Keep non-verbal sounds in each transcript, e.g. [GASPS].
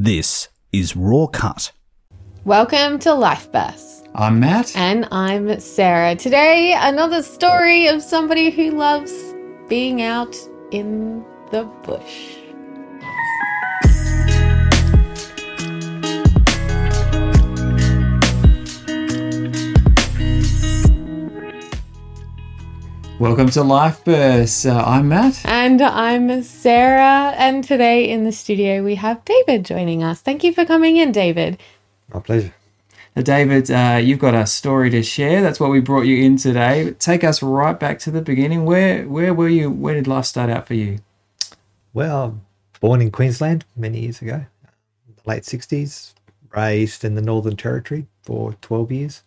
This is RawCut. Welcome to Life Burst. I'm Matt. And I'm Sarah. Today, another story of somebody who loves being out in the bush. Welcome to Life Burst. Uh, I'm Matt. And I'm Sarah. And today in the studio, we have David joining us. Thank you for coming in, David. My pleasure. Now, David, uh, you've got a story to share. That's what we brought you in today. Take us right back to the beginning. Where where were you? Where did life start out for you? Well, born in Queensland many years ago, late 60s, raised in the Northern Territory for 12 years,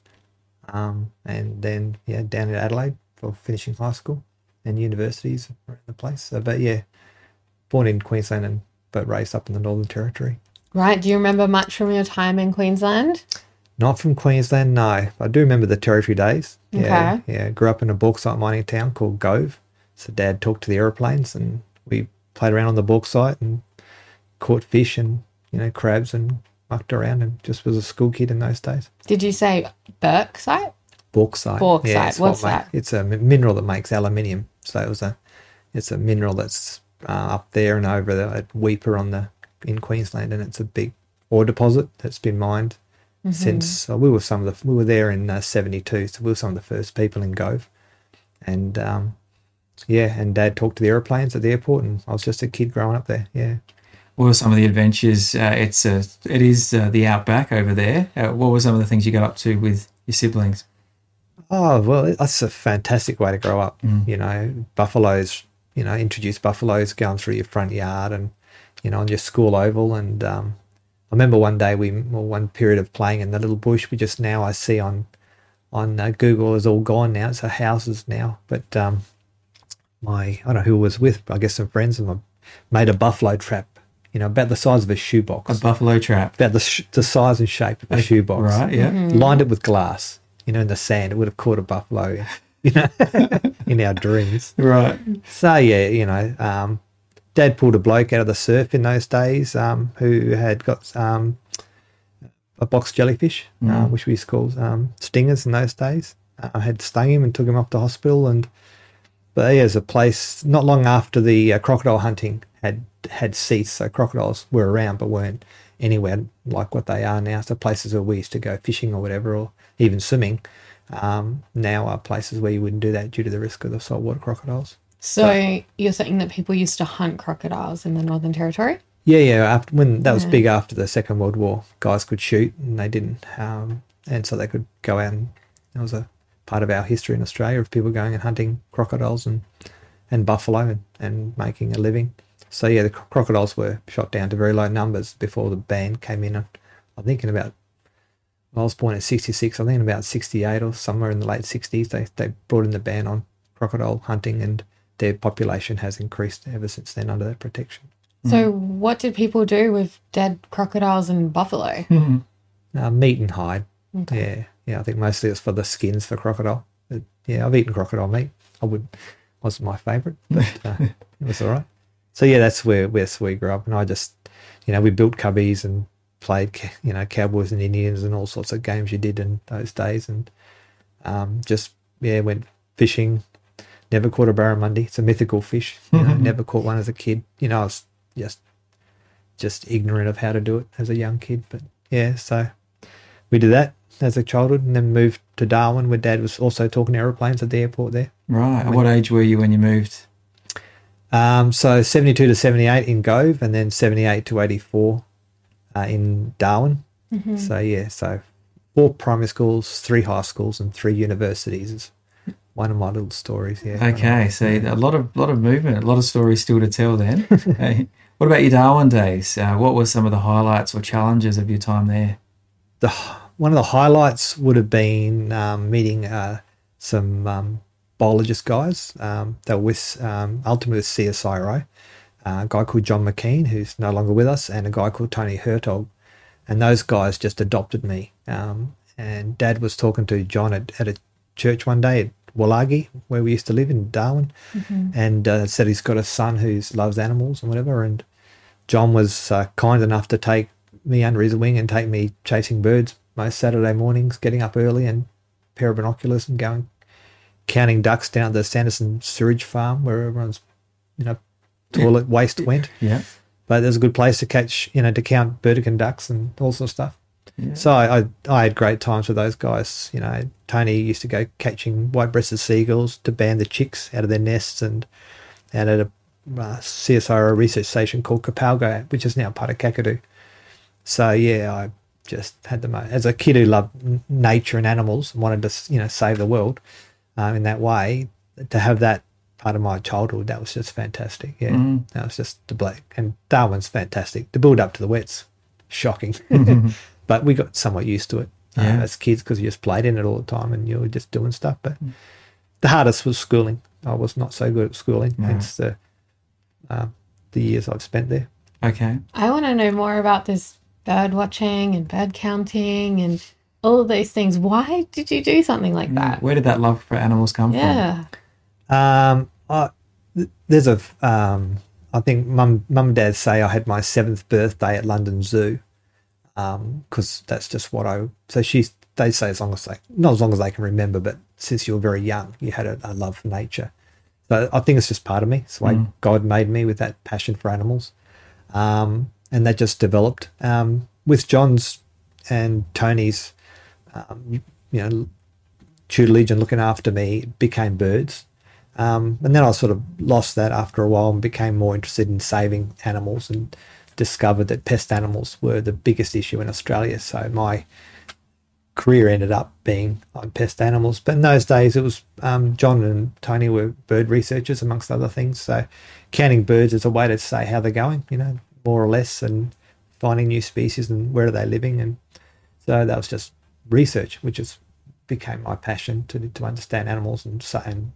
um, and then yeah, down in Adelaide for finishing high school and universities around the place. So, but yeah, born in Queensland and but raised up in the Northern Territory. Right. Do you remember much from your time in Queensland? Not from Queensland, no. I do remember the Territory days. Yeah, Okay. yeah. Grew up in a bauxite mining town called Gove. So Dad talked to the aeroplanes, and we played around on the bauxite and caught fish and you know crabs and mucked around, and just was a school kid in those days. Did you say Berkside? Bauxite. Bauxite, it's what's ma- that? It's a mineral that makes aluminium. So it was a, it's a mineral that's uh, up there and over the at Weipa on the in Queensland, and it's a big ore deposit that's been mined Mm-hmm. since uh, we were some of the we were there in uh, '72, so we were some of the first people in Gove, and um, yeah, and Dad talked to the airplanes at the airport, and I was just a kid growing up there. Yeah. What were some of the adventures? Uh, it's uh, it is uh, the outback over there. Uh, what were some of the things you got up to with your siblings? Oh well, that's a fantastic way to grow up. You know, buffaloes. You know, introduce buffaloes going through your front yard and you know on your school oval. And um, I remember one day we well, one period of playing in the little bush. We just now I see on on uh, Google is all gone now. It's a houses now. But um, my I don't know who I was with. But I guess some friends of mine made a buffalo trap. You know, about the size of a shoebox. A buffalo trap. about the sh- the size and shape of a shoebox Right. Yeah. lined it with glass, you know, in the sand. It would have caught a buffalo, [LAUGHS] you know, in our dreams. Right. So yeah, you know, um, Dad pulled a bloke out of the surf in those days um, who had got um, a box jellyfish, uh, which we used to call um, stingers in those days. Uh, I had stung him and took him up to hospital. And but there's a place not long after the uh, crocodile hunting had had ceased, so crocodiles were around but weren't anywhere like what they are now. So places where we used to go fishing or whatever, or even swimming, um, now are places where you wouldn't do that due to the risk of the saltwater crocodiles. So you're saying that people used to hunt crocodiles in the Northern Territory? Yeah, yeah. After when that was big after the Second World War, guys could shoot and they didn't, um, and so they could go out and that was a part of our history in Australia of people going and hunting crocodiles and and buffalo and, and making a living. So yeah, the crocodiles were shot down to very low numbers before the ban came in. I think in about I was born in '66. I think in about '68 or somewhere in the late '60s, they they brought in the ban on crocodile hunting, and their population has increased ever since then under that protection. So what did people do with dead crocodiles and buffalo? Uh, meat and hide. Yeah, yeah. I think mostly it's for the skins for crocodile. But, yeah, I've eaten crocodile meat. I would wasn't my favourite, [LAUGHS] but uh, it was all right. So yeah, that's where that's where we grew up, and I just, you know, we built cubbies and played, you know, cowboys and Indians and all sorts of games you did in those days, and um, just yeah, went fishing. Never caught a barramundi. It's a mythical fish. You know, [LAUGHS] never caught one as a kid. You know, I was just just ignorant of how to do it as a young kid. But yeah, so we did that as a childhood and then moved to Darwin where dad was also talking aeroplanes at the airport there. Right. What age were you when you moved? Um, so 72 to 78 in Gove and then 78 to 84 uh, in Darwin. So yeah, so four primary schools, three high schools and three universities is one of my little stories. Yeah. Okay, so a lot of lot of movement, a lot of stories still to tell. Then, [LAUGHS] Hey, what about your Darwin days? Uh, what were some of the highlights or challenges of your time there? the one of the highlights would have been um, meeting uh, some um, biologist guys. Um, they were with um, ultimately with CSIRO, a guy called John McKean, who's no longer with us, and a guy called Tony Hertog. And those guys just adopted me. Um, and Dad was talking to John at, at a church one day at Wulagi, where we used to live in Darwin, and uh, said he's got a son who loves animals and whatever. And John was uh, kind enough to take me under his wing and take me chasing birds most Saturday mornings, getting up early and a pair of binoculars and going counting ducks down at the Sanderson sewage farm where everyone's, you know, toilet waste went. Yeah. But there's a good place to catch, you know, to count Burdekin ducks and all sorts of stuff. So I, I had great times with those guys. You know, Tony used to go catching white-breasted seagulls to ban the chicks out of their nests, and out at a uh, CSIRO research station called Kapalga, which is now part of Kakadu. So yeah, I just had the mo- as a kid who loved nature and animals and wanted to you know save the world um, in that way. To have that part of my childhood, that was just fantastic. Yeah, that was just the black and Darwin's fantastic. The build up to the wets, shocking, [LAUGHS] but we got somewhat used to it uh, as kids because you just played in it all the time and you were just doing stuff. But the hardest was schooling. I was not so good at schooling. Hence the um, the years I've spent there. Okay. I want to know more about this bird watching and bird counting and all of those things. Why did you do something like that? Where did that love for animals come from? Yeah. Um, I, there's a, um, I think mum, mum and dad say I had my seventh birthday at London Zoo, because that's just what I. So she's, they say as long as they, not as long as they can remember, but since you were very young, you had a, a love for nature. So I think it's just part of me. It's the way God made me with that passion for animals, um, and that just developed um, with John's and Tony's, um, you know, tutelage and looking after me became birds. Um, and then I sort of lost that after a while and became more interested in saving animals and discovered that pest animals were the biggest issue in Australia. So my career ended up being on pest animals. But in those days, it was um, John and Tony were bird researchers, amongst other things. So counting birds is a way to say how they're going, you know, more or less, and finding new species and where are they living. And so that was just research, which is became my passion to to understand animals and and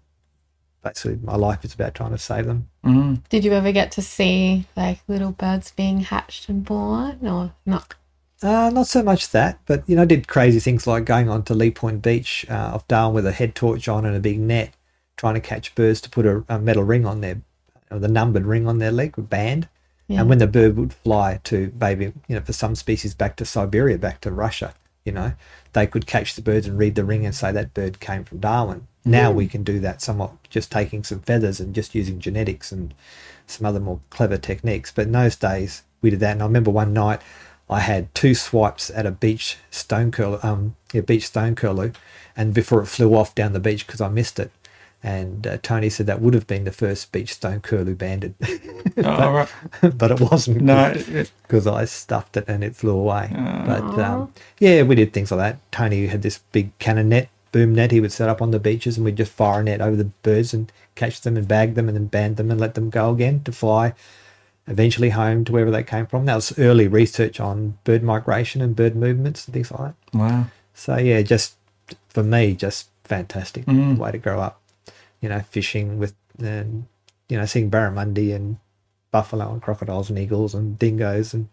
basically my life is about trying to save them. from? Mm. Did you ever get to see like little birds being hatched and born or not? Uh, not so much that, but you know, I did crazy things like going on to Lee Point Beach uh, off Darwin with a head torch on and a big net, trying to catch birds to put a, a metal ring on their, or the numbered ring on their leg, a band. Yeah. And when the bird would fly to maybe, you know, for some species back to Siberia, back to Russia, you know, they could catch the birds and read the ring and say that bird came from Darwin. Now we can do that somewhat just taking some feathers and just using genetics and some other more clever techniques. But in those days, we did that. And I remember one night I had two swipes at a beach stone curlew, um, yeah, beach stone curlew, and before it flew off down the beach because I missed it. And uh, Tony said that would have been the first beach stone curlew banded, [LAUGHS] Oh, all right. but it wasn't. No. because I stuffed it and it flew away. But um, yeah, we did things like that. Tony had this big cannon net, boom net he would set up on the beaches, and we'd just fire a net over the birds and catch them and bag them and then band them and let them go again to fly eventually home to wherever they came from. That was early research on bird migration and bird movements and things like that. Wow. So yeah, just for me, just fantastic Mm. way to grow up. You know, fishing with and you know seeing barramundi and buffalo and crocodiles and eagles and dingoes and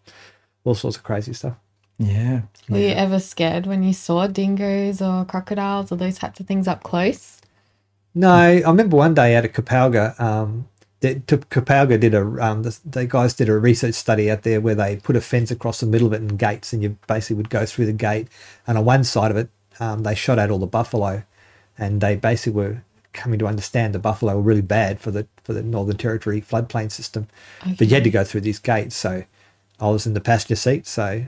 all sorts of crazy stuff. Yeah. Were you ever scared when you saw dingoes or crocodiles or those types of things up close? No, I remember one day out at Kapalga, um, the, to, Kapalga did a, um, the, the guys did a research study out there where they put a fence across the middle of it and gates, and you basically would go through the gate, and on one side of it, um, they shot out all the buffalo, and they basically were coming to understand the buffalo were really bad for the for the Northern Territory floodplain system, but you had to go through these gates. So I was in the passenger seat, so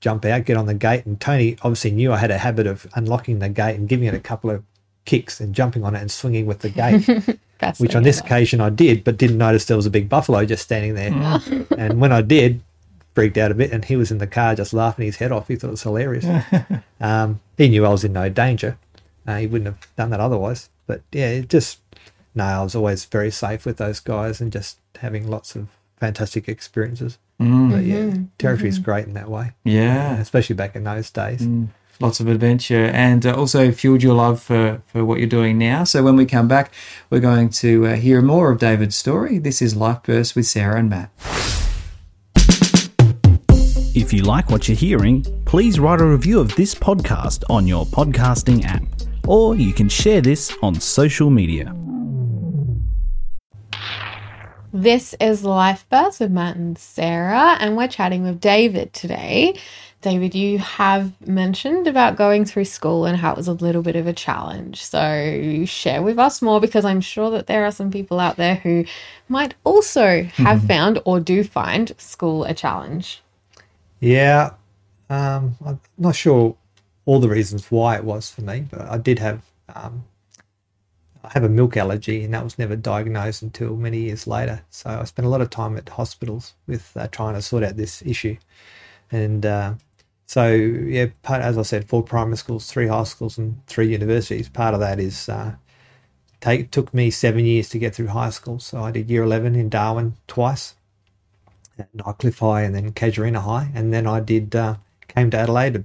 jump out, get on the gate, and Tony obviously knew I had a habit of unlocking the gate and giving it a couple of kicks and jumping on it and swinging with the gate, [LAUGHS] which on this occasion I did, but didn't notice there was a big buffalo just standing there. [LAUGHS] and when I did, freaked out a bit, and he was in the car just laughing his head off. He thought it was hilarious. [LAUGHS] um, he knew I was in no danger. Uh, he wouldn't have done that otherwise. But yeah, it just no, I was always very safe with those guys and just having lots of fantastic experiences. Mm. But yeah, territory is great in that way, Yeah. especially back in those days. Mm. Lots of adventure and uh, also fueled your love for, for what you're doing now. So when we come back, we're going to uh, hear more of David's story. This is Life Burst with Sarah and Matt. If you like what you're hearing, please write a review of this podcast on your podcasting app, or you can share this on social media. This is Life Burst with Matt and Sarah, and we're chatting with David today. David, you have mentioned about going through school and how it was a little bit of a challenge. So, share with us more because I'm sure that there are some people out there who might also [LAUGHS] have found or do find school a challenge. Yeah, um, I'm not sure all the reasons why it was for me, but I did have um, I have a milk allergy, and that was never diagnosed until many years later. So I spent a lot of time at hospitals with uh, trying to sort out this issue, and uh, so yeah, part as I said, four primary schools, three high schools, and three universities. Part of that is uh, take took me seven years to get through high school. So I did year eleven in Darwin twice, at Nightcliff High, and then Casuarina High, and then I did uh, came to Adelaide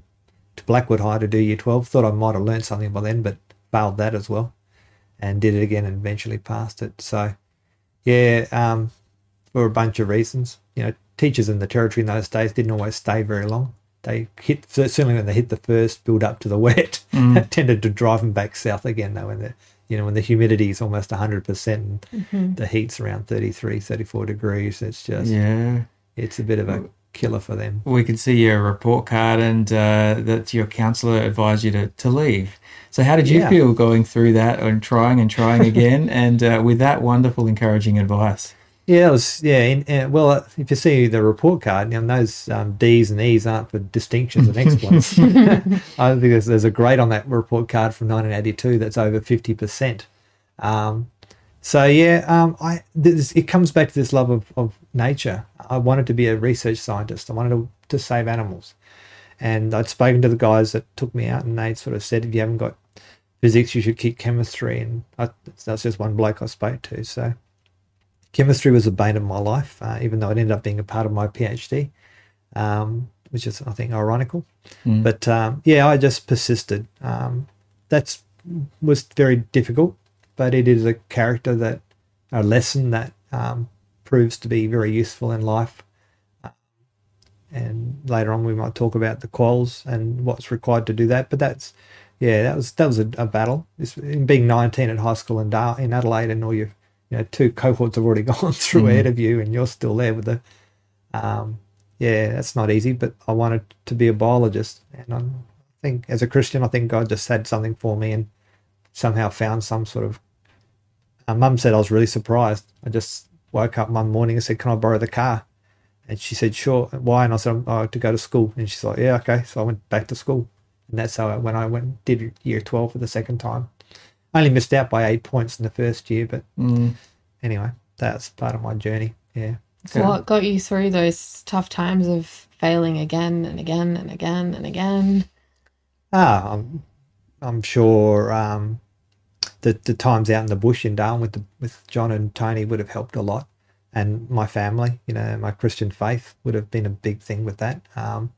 to, to Blackwood High to do year twelve. Thought I might have learned something by then, but failed that as well, and did it again and eventually passed it. So yeah, um, for a bunch of reasons, you know, teachers in the territory in those days didn't always stay very long. They hit certainly when they hit the first build up to the wet, that [LAUGHS] [LAUGHS] tended to drive them back south again. Though when the you know when the humidity is almost 100 percent and the heat's around 33 34 degrees it's just Yeah. it's a bit of a killer for them We can see your report card and uh, that your counsellor advised you to, to leave. So, how did you Yeah. feel going through that and trying and trying again [LAUGHS] and uh, with that wonderful, encouraging advice? yeah it was yeah well uh, if you see the report card now those um, d's and e's aren't for distinctions and exploits [LAUGHS] [LAUGHS] i think there's, there's a grade on that report card from 1982 that's over 50% um, so yeah um, I, this, it comes back to this love of, of nature i wanted to be a research scientist i wanted to, to save animals and I'd spoken to the guys that took me out, and they sort of said, if you haven't got physics, you should keep chemistry. And I, that's just one bloke I spoke to. So chemistry was a bane of my life, uh, even though it ended up being a part of my PhD, um, which is, I think, ironical. But um, yeah, I just persisted. Um, that's was very difficult, but it is a character that, a lesson that um, proves to be very useful in life and later on we might talk about the quals and what's required to do that. But that's yeah, that was that was a, a battle. This, in being 19 at high school in Dar- in Adelaide, and all your you know two cohorts have already [LAUGHS] gone through ahead of you, and you're still there with the um, yeah, that's not easy. But I wanted to be a biologist, and I'm, I think as a Christian, I think God just had something for me, and somehow found some sort of. Uh, Mum said I was really surprised. I just woke up one morning and said, "Can I borrow the car?" And she said, sure. Why? And I said, "I oh, to go to school. And she's like, yeah, okay. So I went back to school. And that's how I, when I went did year 12 for the second time. I only missed out by eight points in the first year. But anyway, that's part of my journey. Yeah. So what got you through those tough times of failing again and again and again and again? Ah, I'm, I'm sure um, the, the times out in the bush in Darwin with, the, with John and Tony would have helped a lot. And my family, you know, my Christian faith would have been a big thing with that. Um,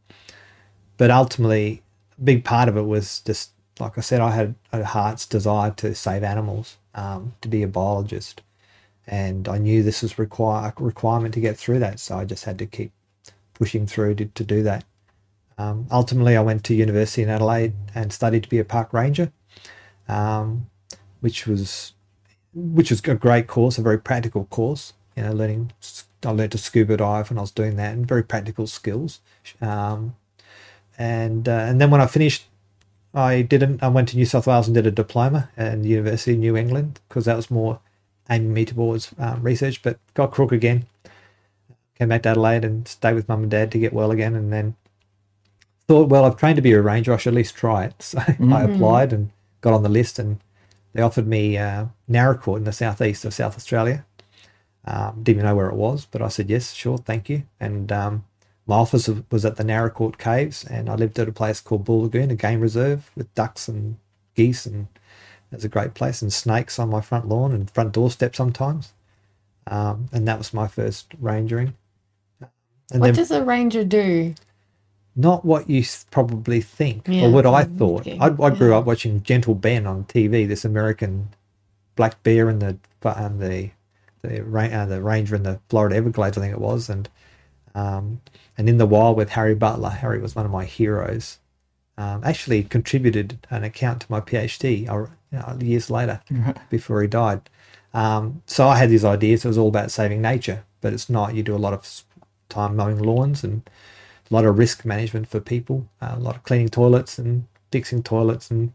but ultimately, a big part of it was just, like I said, I had a heart's desire to save animals, um, to be a biologist. And I knew this was require, a requirement to get through that. So I just had to keep pushing through to, to do that. Um, ultimately, I went to university in Adelaide and studied to be a park ranger, um, which was which was a great course, a very practical course. You know, learning I learned to scuba dive when I was doing that, and very practical skills. Um, and uh, and then when I finished, I didn't. I went to New South Wales and did a diploma at University of New England because that was more aiming me towards um, research. But got crook again. Came back to Adelaide and stayed with mum and dad to get well again, and then thought, well, I've trained to be a ranger. I should at least try it. [LAUGHS] So I applied and got on the list, and they offered me uh, Naracoorte in the southeast of South Australia. Um, didn't even know where it was, but I said yes, sure, thank you. And um, my office was at the Naracoorte Caves, and I lived at a place called Bool Lagoon, a game reserve with ducks and geese, and it's a great place, and snakes on my front lawn and front doorstep sometimes. Um, and that was my first rangering. And What then does a ranger do? Not what you probably think Yeah, or what I thought. I, I grew up watching Gentle Ben on TV, this American black bear and the and the the, uh, the ranger in the Florida Everglades, I think it was, and um, and in the wild with Harry Butler. Harry was one of my heroes. Um, actually contributed an account to my PhD uh, years later before he died. Um, so I had these ideas. It was all about saving nature, but it's not. You do a lot of time mowing lawns and a lot of risk management for people, uh, a lot of cleaning toilets and fixing toilets and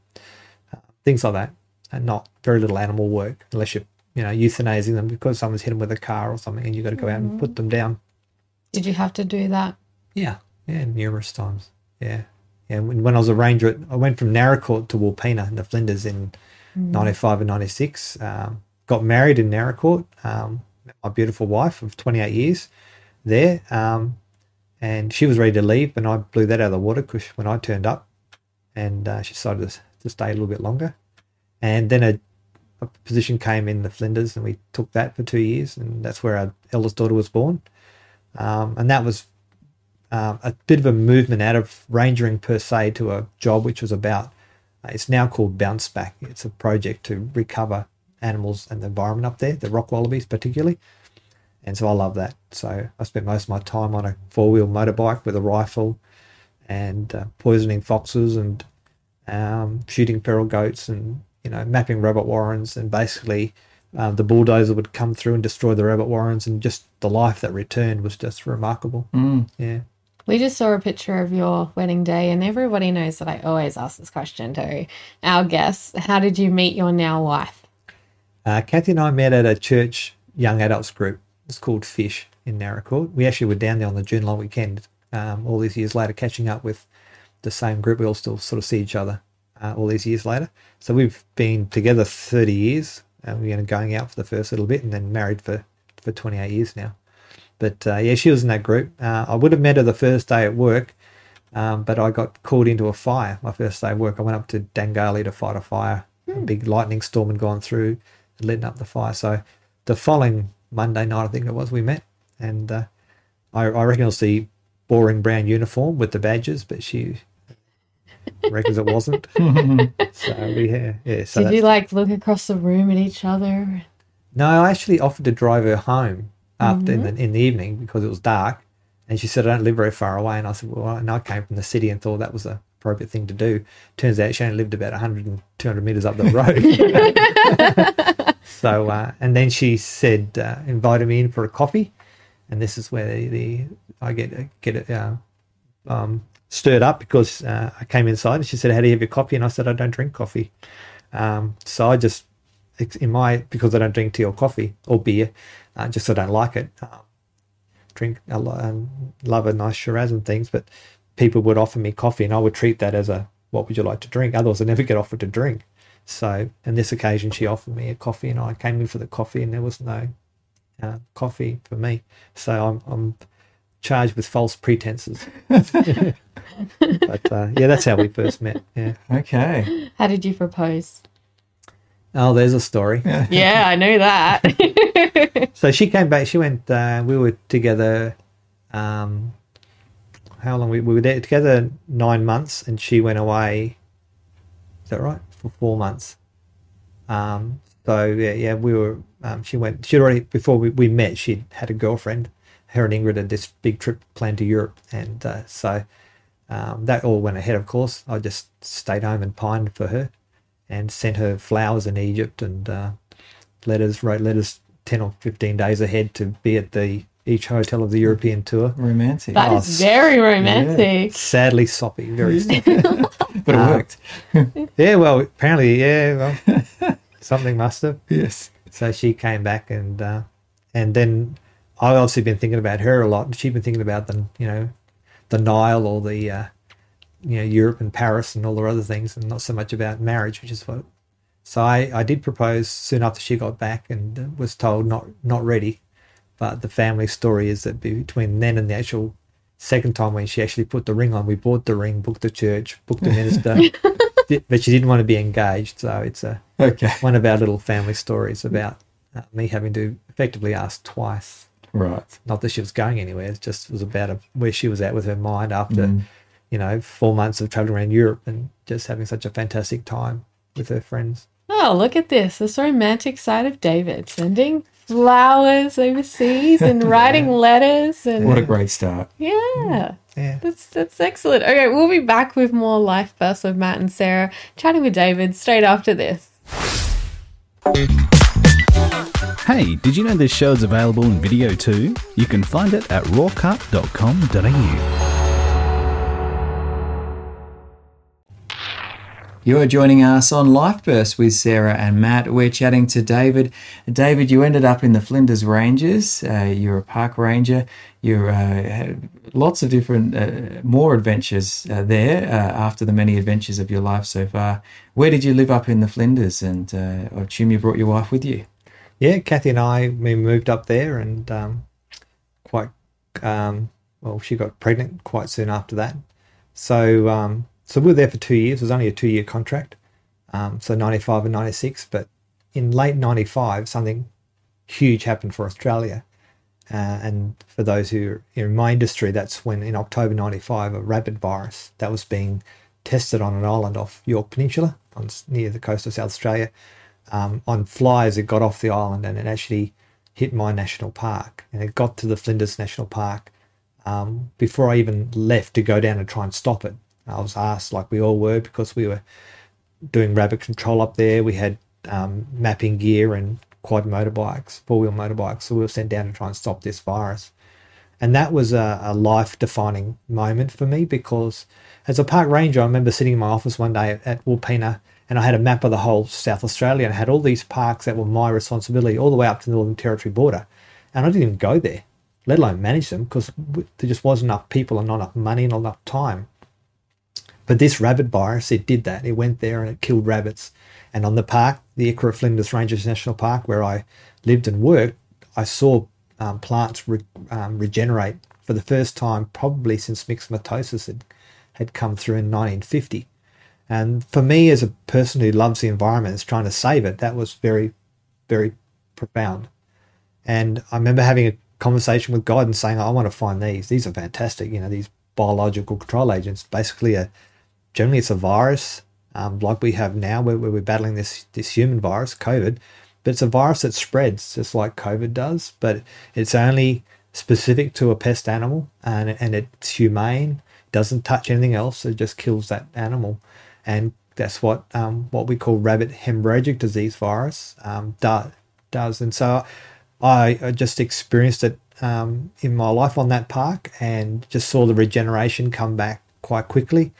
uh, things like that, and not very little animal work unless you're you know euthanizing them because someone's hit them with a car or something, and you've got to go out and put them down. Did you have to do that? Yeah, yeah, numerous times. Yeah, yeah. When, when I was a ranger, at, I went from Naracoorte to Wilpena in the Flinders in '95 and '96. Um, got married in Naracoorte. Um, met my beautiful wife of 28 years there, um, and she was ready to leave, and I blew that out of the water because when I turned up, and uh, she decided to, to stay a little bit longer, and then a, a position came in the Flinders, and we took that for two years, and that's where our eldest daughter was born, um, and that was um, a bit of a movement out of rangering per se to a job which was about uh, it's now called bounce back. It's a project to recover animals and the environment up there the rock wallabies particularly and so i love that so i spent most of my time on a four-wheel motorbike with a rifle and uh, poisoning foxes and um, shooting feral goats and you know mapping rabbit warrens and basically uh, the bulldozer would come through and destroy the rabbit warrens and just the life that returned was just remarkable Mm. yeah We just saw a picture of your wedding day, and everybody knows that I always ask this question to our guests. How did you meet your now wife? Uh, Kathy and I met at a church young adults group. It's called Fish in Naracoorte. We actually were down there on the June long weekend um, all these years later, catching up with the same group. We all still sort of see each other uh, all these years later. So we've been together 30 years. And we're going out for the first little bit and then married for, for 28 years now. But uh, yeah, she was in that group. Uh, I would have met her the first day at work, um, but I got called into a fire my first day of work. I went up to Danggali to fight a fire. A big lightning storm had gone through and lit up the fire. So the following Monday night, I think it was, we met. And uh, I, I reckon it was the boring brown uniform with the badges, but she [LAUGHS] reckons it wasn't. [LAUGHS] so we, yeah, yeah. So did you like look across the room at each other? no, I actually offered to drive her home after in, the, in the evening because it was dark, and she said I don't live very far away. And I said, well, and I came from the city and thought that was the appropriate thing to do. Turns out she only lived about 100 and 200 meters up the road. [LAUGHS] so, uh, and then she said, uh, invited me in for a coffee, and this is where the, the I get get it uh, um, stirred up because uh, I came inside and she said, "How do you have your coffee?" And I said, "I don't drink coffee." Um, so I just in my because I don't drink tea or coffee or beer, uh, just I don't like it. Um, drink a lot, um, love a nice Shiraz and things, but people would offer me coffee, and I would treat that as a what would you like to drink? Otherwise, I never get offered to drink. So, on this occasion, she offered me a coffee, and I came in for the coffee, and there was no uh, coffee for me. So I'm, I'm charged with false pretenses. [LAUGHS] but uh, yeah, that's how we first met. Yeah. Okay. How did you propose? Oh, there's a story. [LAUGHS] yeah, yeah I know that. [LAUGHS] So she came back. She went. Uh, we were together. Um, how long? We, we were there together nine months, and she went away. Is that right? For four months. Um, so yeah, yeah, we were. Um, she went. She already before we, we met. She had a girlfriend. Her and Ingrid had this big trip planned to Europe, and uh, so um, that all went ahead. Of course, I just stayed home and pined for her, and sent her flowers in Egypt and uh, letters. Wrote letters ten or fifteen days ahead to be at the each hotel of the European tour. Romantic. That Oh, is very romantic. Sadly soppy, very soppy. [LAUGHS] but it worked. [LAUGHS] yeah, well, apparently, yeah, well, [LAUGHS] something must have. Yes. So she came back, and uh, and then I obviously been thinking about her a lot. She'd been thinking about the you know the Nile or the uh, you know Europe and Paris and all the other things, and not so much about marriage, which is what. So I, I did propose soon after she got back, and uh, was told not not ready. But the family story is that between then and the actual second time when she actually put the ring on, we bought the ring, booked the church, booked the minister, [LAUGHS] but she didn't want to be engaged. So it's a Okay. one of our little family stories about uh, me having to effectively ask twice. Right. Not that she was going anywhere; it just was about a, where she was at with her mind after, you know, four months of traveling around Europe and just having such a fantastic time with her friends. Oh, look at this. This romantic side of David. Sending flowers overseas and [LAUGHS] writing letters and What a great start. yeah. Yeah. That's that's excellent. Okay, we'll be back with more life bursts with Matt and Sarah, chatting with David straight after this. Hey, did you know this show is available in video too? You can find it at rawcut.com.au. You're joining us on Life Burst with Sarah and Matt. We're chatting to David. David, you ended up in the Flinders Ranges. Uh, you're a park ranger. You uh, had lots of different, uh, more adventures uh, there uh, after the many adventures of your life so far. Where did you live up in the Flinders? And uh, I assume you brought your wife with you. Yeah, Kathy and I we moved up there, and um, quite um, well, she got pregnant quite soon after that. So um, so we were there for two years. It was only a two year contract, um, so 95 and 96. But in late 95, something huge happened for Australia. Uh, and for those who are in my industry, that's when in October 95, a rabbit virus that was being tested on an island off Yorke Peninsula on, near the coast of South Australia. Um, on flies, it got off the island and it actually hit my national park. And it got to the Flinders National Park um, before I even left to go down and try and stop it. I was asked, like we all were, because we were doing rabbit control up there. We had um, mapping gear and quad motorbikes, four wheel motorbikes. So we were sent down to try and stop this virus. And that was a, a life defining moment for me because as a park ranger, I remember sitting in my office one day at, Wilpena and I had a map of the whole South Australia and I had all these parks that were my responsibility all the way up to the Northern Territory border. And I didn't even go there, let alone manage them because there just wasn't enough people and not enough money and not enough time. But this rabbit virus, it did that. It went there and it killed rabbits. And on the park, the Ikara Flinders Ranges National Park, where I lived and worked, I saw um, plants re- um, regenerate for the first time, probably since myxomatosis had, had come through in 1950. And for me, as a person who loves the environment is trying to save it, that was very, very profound. And I remember having a conversation with God and saying, I want to find these. These are fantastic. You know, these biological control agents, basically a generally it's a virus um, like we have now where, we're battling this this human virus covid but it's a virus that spreads just like covid does but it's only specific to a pest animal and, and it's humane doesn't touch anything else it just kills that animal. And that's what um, what we call rabbit hemorrhagic disease virus um, do, does. And so I, I just experienced it um, in my life on that park and just saw the regeneration come back quite quickly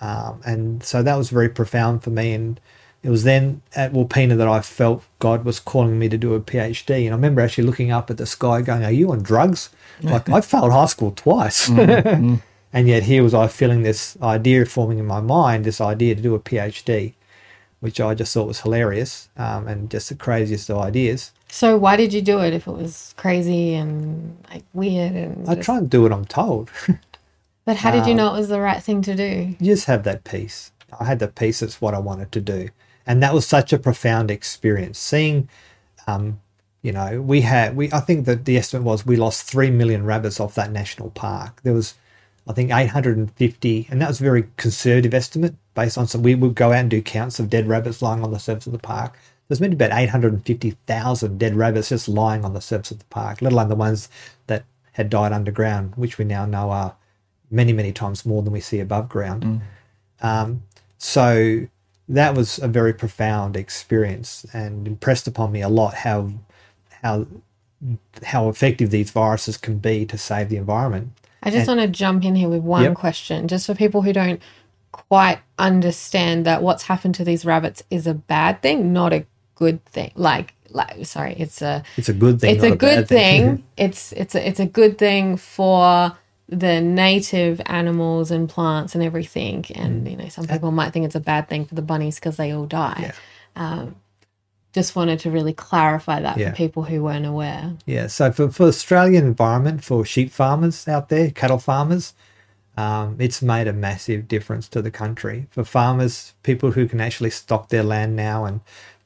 um, and so that was very profound for me. And it was then at Wilpena that I felt God was calling me to do a PhD. And I remember actually looking up at the sky going, Are you on drugs? Like, I failed high school twice. Mm-hmm. [LAUGHS] and yet here was I feeling this idea forming in my mind, this idea to do a PhD, which I just thought was hilarious um, and just the craziest of ideas. So why did you do it if it was crazy and like weird and I try and do what I'm told. [LAUGHS] But how did you um, know it was the right thing to do? You just have that peace. I had the peace. That's what I wanted to do, and that was such a profound experience. Seeing, um, you know, we had we. I think that the estimate was we lost three million rabbits off that national park. There was, I think, eight hundred and fifty, and that was a very conservative estimate based on some. We would go out and do counts of dead rabbits lying on the surface of the park. There's maybe about 850,000 dead rabbits just lying on the surface of the park, let alone the ones that had died underground, which we now know are many, many times more than we see above ground. Mm. Um, so that was a very profound experience and impressed upon me a lot how how how effective these viruses can be to save the environment. I just and, want to jump in here with one yep. question, just for people who don't quite understand that what's happened to these rabbits is a bad thing, not a good thing. Like, like sorry, it's a it's a good thing. It's a, a good thing. thing. [LAUGHS] it's it's a it's a good thing for the native animals and plants and everything. And, mm. you know, some people might think it's a bad thing for the bunnies because they all die. Yeah. Um, just wanted to really clarify that yeah. for people who weren't aware. Yeah. So for, for Australian environment, for sheep farmers out there, cattle farmers, um, it's made a massive difference to the country. For farmers, people who can actually stock their land now and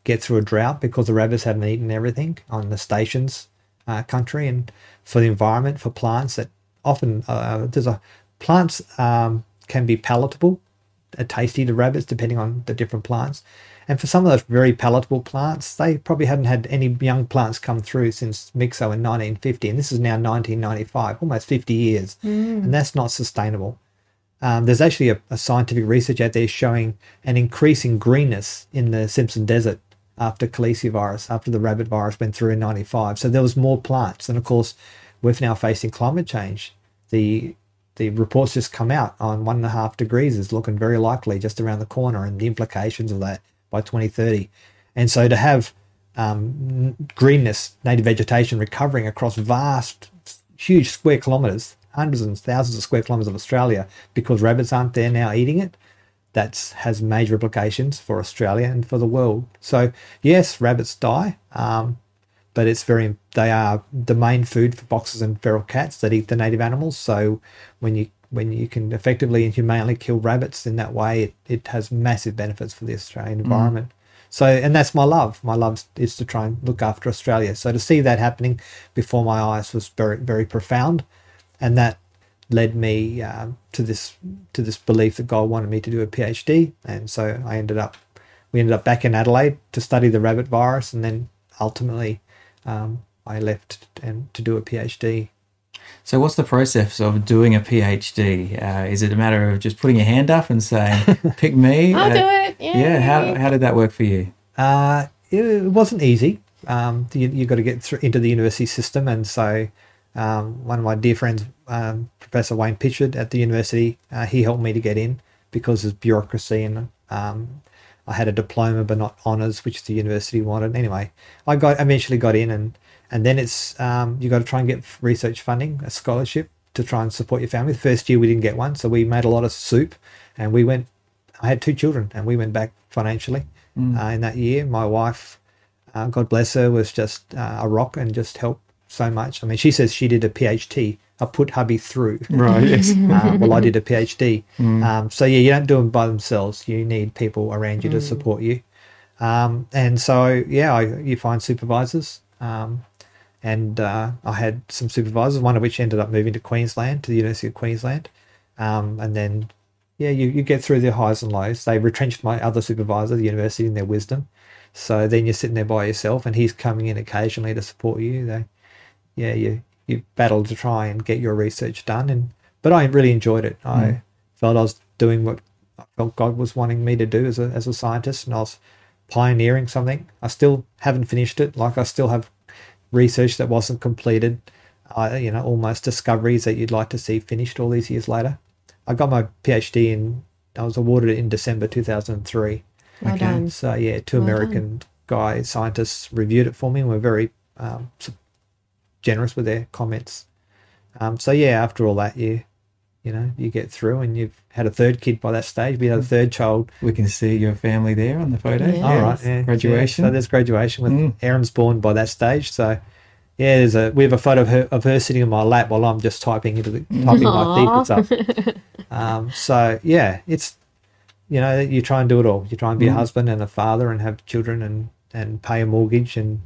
get through a drought because the rabbits haven't eaten everything on the stations uh, country, and for the environment, for plants that often uh, there's a plants um, can be palatable, uh, tasty to rabbits depending on the different plants. And for some of those very palatable plants, they probably hadn't had any young plants come through since Myxo in 1950, and this is now 1995, almost 50 years, mm. and that's not sustainable. Um, there's actually a, a, scientific research out there showing an increase in greenness in the Simpson Desert after calicivirus, after the rabbit virus went through in 95. So there was more plants. And of course, we're now facing climate change. The the reports just come out on one and a half degrees is looking very likely just around the corner and the implications of that by 2030. And so to have um, greenness, native vegetation recovering across vast, huge square kilometres, hundreds and thousands of square kilometres of Australia because rabbits aren't there now eating it, that has major implications for Australia and for the world. So yes, rabbits die, um, but it's very they are the main food for boxers and feral cats that eat the native animals. So when you when you can effectively and humanely kill rabbits in that way, it, it has massive benefits for the Australian environment. So and that's my love. My love is to try and look after Australia. So to see that happening before my eyes was very very profound, and that led me um, to this to this belief that God wanted me to do a PhD, and so I ended up we ended up back in Adelaide to study the rabbit virus, and then ultimately um, I left and to do a PhD. So, what's the process of doing a PhD? Uh, is it a matter of just putting your hand up and saying, [LAUGHS] "Pick me"? I'll Uh, do it. Yay. Yeah. How how did that work for you? Uh, it, it wasn't easy. Um, you you got to get through into the university system, and so um, one of my dear friends, um, Professor Wayne Pitchford at the university, uh, he helped me to get in because of bureaucracy and um, I had a diploma but not honours, which the university wanted. Anyway, I got eventually got in, and and then it's um, you got to try and get research funding, a scholarship to try and support your family. The first year we didn't get one, so we made a lot of soup, and we went. I had two children, and we went back financially uh, in that year. My wife, uh, God bless her, was just uh, a rock and just helped so much. I mean, she says she did a PhD. I put hubby through. Right. Yes. Uh, [LAUGHS] well, I did a [LAUGHS] PhD. Um, so yeah, you don't do them by themselves. You need people around you to support you. Um, and so yeah, I, you find supervisors. Um, and uh, I had some supervisors, one of which ended up moving to Queensland, to the University of Queensland. Um, and then yeah, you, you get through the highs and lows. They retrenched my other supervisor, the university, in their wisdom. So then you're sitting there by yourself, and he's coming in occasionally to support you. They, yeah, you you battle to try and get your research done, and but I really enjoyed it. I felt I was doing what I felt God was wanting me to do as a as a scientist, and I was pioneering something. I still haven't finished it. Like I still have research that wasn't completed. Uh, you know, almost discoveries that you'd like to see finished all these years later. I got my PhD in. I was awarded it in December two thousand and three. Well Okay. done. So yeah, two Well American guy scientists reviewed it for me and were very um, generous with their comments. Um, so yeah, after all that, you you know you get through and you've had a third kid by that stage. We had a third child. We can see your family there on the photo. Yeah. All right, yeah, Graduation. yeah. So there's graduation with Mm. Aaron's born by that stage. So yeah, there's a we have a photo of her of her sitting in my lap while I'm just typing into the typing my thesis up. Um, so yeah, it's you know you try and do it all. You try and be a husband and a father and have children and and pay a mortgage and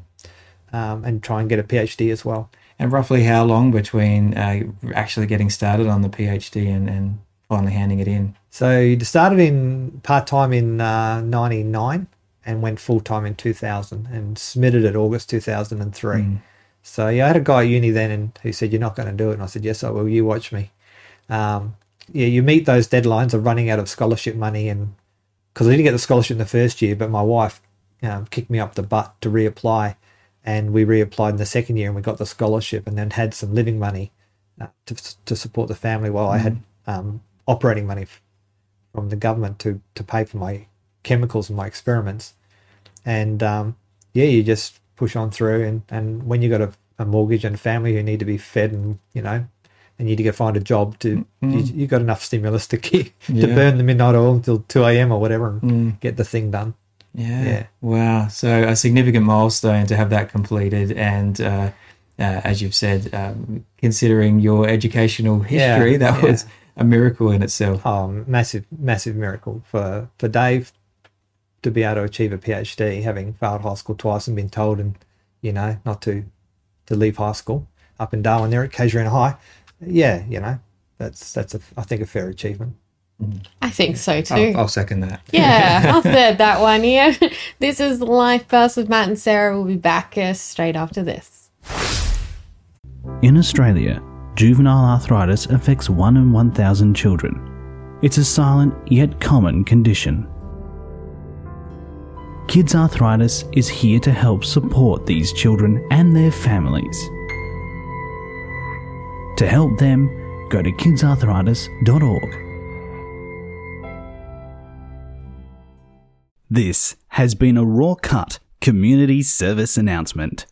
um, and try and get a PhD as well. And roughly how long between uh, actually getting started on the PhD and, and finally handing it in? So you started in part time in uh, '99 and went full time in 2000 and submitted it August 2003. So yeah, I had a guy at uni then and who said, "You're not going to do it," and I said, "Yes, I will. You watch me." Um, yeah, you meet those deadlines of running out of scholarship money, and because I didn't get the scholarship in the first year, but my wife um, kicked me up the butt to reapply, and we reapplied in the second year, and we got the scholarship, and then had some living money uh, to to support the family while I had um, operating money from the government to to pay for my chemicals and my experiments, and um, yeah, you just push on through, and and when you've got a, a mortgage and a family who need to be fed, and you know. And you need to go find a job to you, you got enough stimulus to keep to burn the midnight oil until two a.m. or whatever and Mm. get the thing done. Yeah. Yeah. Wow. So a significant milestone to have that completed, and uh, uh, as you've said, um, considering your educational Yeah, history, that yeah. was a miracle in itself. Oh, massive, massive miracle for for Dave to be able to achieve a PhD, having failed high school twice and been told, and you know, not to to leave high school up in Darwin there at Casuarina High. Yeah, you know, that's that's a I think a fair achievement. I think so too. I'll, I'll second that. Yeah, [LAUGHS] I'll third that one. Yeah. [LAUGHS] This is Life Burst with Matt and Sarah. We'll be back uh, straight after this. In Australia, juvenile arthritis affects 1 in 1,000 children. It's a silent yet common condition. Kids Arthritis is here to help support these children and their families. To help them, go to kidsarthritis.org. This has been a RawCut community service announcement.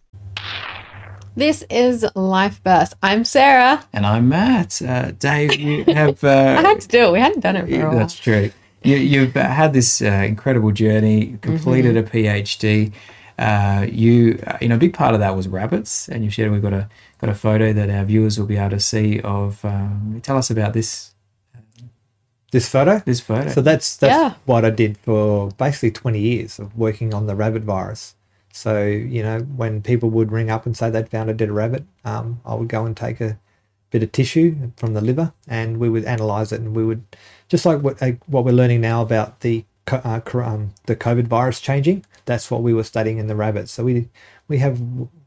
This is Life Burst. I'm Sarah. And I'm Matt. Uh, Dave, you have. [LAUGHS] I Uh, had to do it. We hadn't done it for a while. That's true. You, you've uh, had this uh, incredible journey, completed Mm-hmm. a PhD. Uh, you, uh, you know, a big part of that was rabbits, and you shared. We've got a got a photo that our viewers will be able to see. Of um, tell us about this This photo. this photo. So that's that's Yeah. what I did for basically 20 years of working on the rabbit virus. So you know, when people would ring up and say they'd found a dead rabbit, um, I would go and take a bit of tissue from the liver, and we would analyze it, and we would just like what uh, what we're learning now about the uh, um, the COVID virus changing. That's what we were studying in the rabbits. So we we have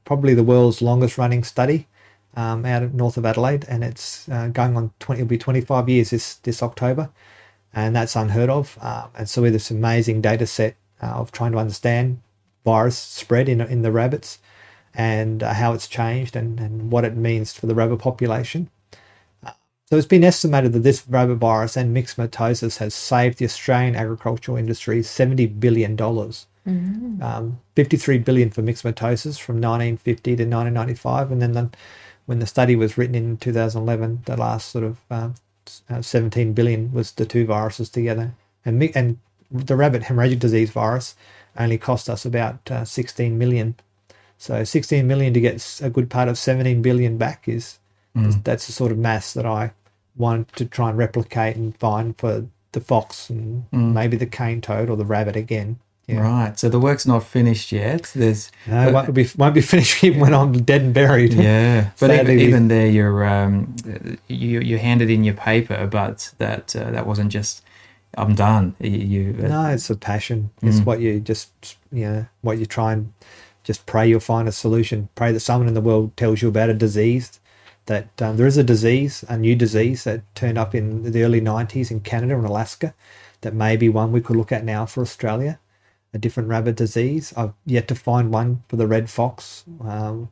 probably the world's longest running study um, out of north of Adelaide, and it's uh, going on 20. It'll be 25 years this this October and that's unheard of. Um, and so we have this amazing data set uh, of trying to understand virus spread in in the rabbits and uh, how it's changed and, and what it means for the rabbit population. Uh, so it's been estimated that this rabbit virus and myxomatosis has saved the Australian agricultural industry $70 billion. Um, 53 billion for myxomatosis from 1950 to 1995, and then the, when the study was written in 2011, the last sort of um, uh, 17 billion was the two viruses together. And and the rabbit hemorrhagic disease virus only cost us about uh, 16 million. So 16 million to get a good part of 17 billion back is, is that's the sort of mass that I want to try and replicate and find for the fox and maybe the cane toad or the rabbit again. Yeah. Right. So the work's not finished yet. There's No, it won't be, won't be [LAUGHS] finished even when I'm dead and buried. yeah, but even, even there, you're um, you you handed in your paper, but that uh, that wasn't just I'm done. You, you uh, No, it's a passion. It's what you just, you know, what you try and just pray you'll find a solution. Pray that someone in the world tells you about a disease. That um, there is a disease, a new disease that turned up in the early 90s in Canada and Alaska, that may be one we could look at now for Australia, a different rabbit disease. I've yet to find one for the red fox. Um,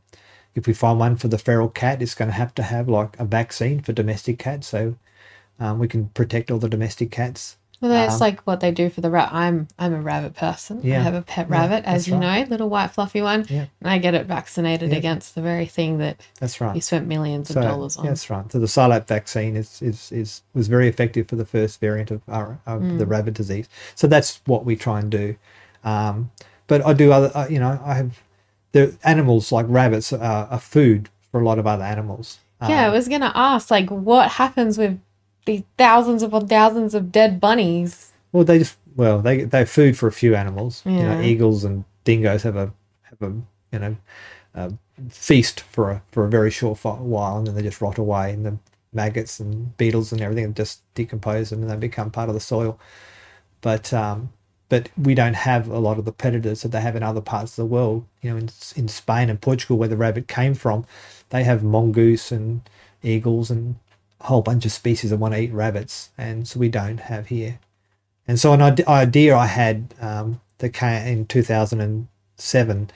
if we find one for the feral cat, it's going to have to have like a vaccine for domestic cats, so um, we can protect all the domestic cats. Well, that's like what they do for the rat. I'm I'm a rabbit person. I have a pet Yeah, rabbit, as you right. know, little white fluffy one, Yeah. and I get it vaccinated Yeah. against the very thing that That's right. you spent millions of dollars on. yeah, that's right. So the Cylap vaccine is, is, is was very effective for the first variant of, our, of Mm. the rabbit disease. So that's what we try and do. Um, but I do other, uh, you know, I have the animals like rabbits are, are food for a lot of other animals. yeah, I Um, was gonna ask, like, what happens with these thousands upon thousands of dead bunnies? well, they just well they they're food for a few animals. You know, Yeah. eagles and dingoes have a have a you know a feast for a for a very short while, and then they just rot away, and the maggots and beetles and everything just decompose them, and they become part of the soil. But um, but we don't have a lot of the predators that they have in other parts of the world. You know, in in Spain and Portugal, where the rabbit came from, they have mongoose and eagles and a whole bunch of species that want to eat rabbits, and so we don't have here. And so an idea I had um, that came in 2007,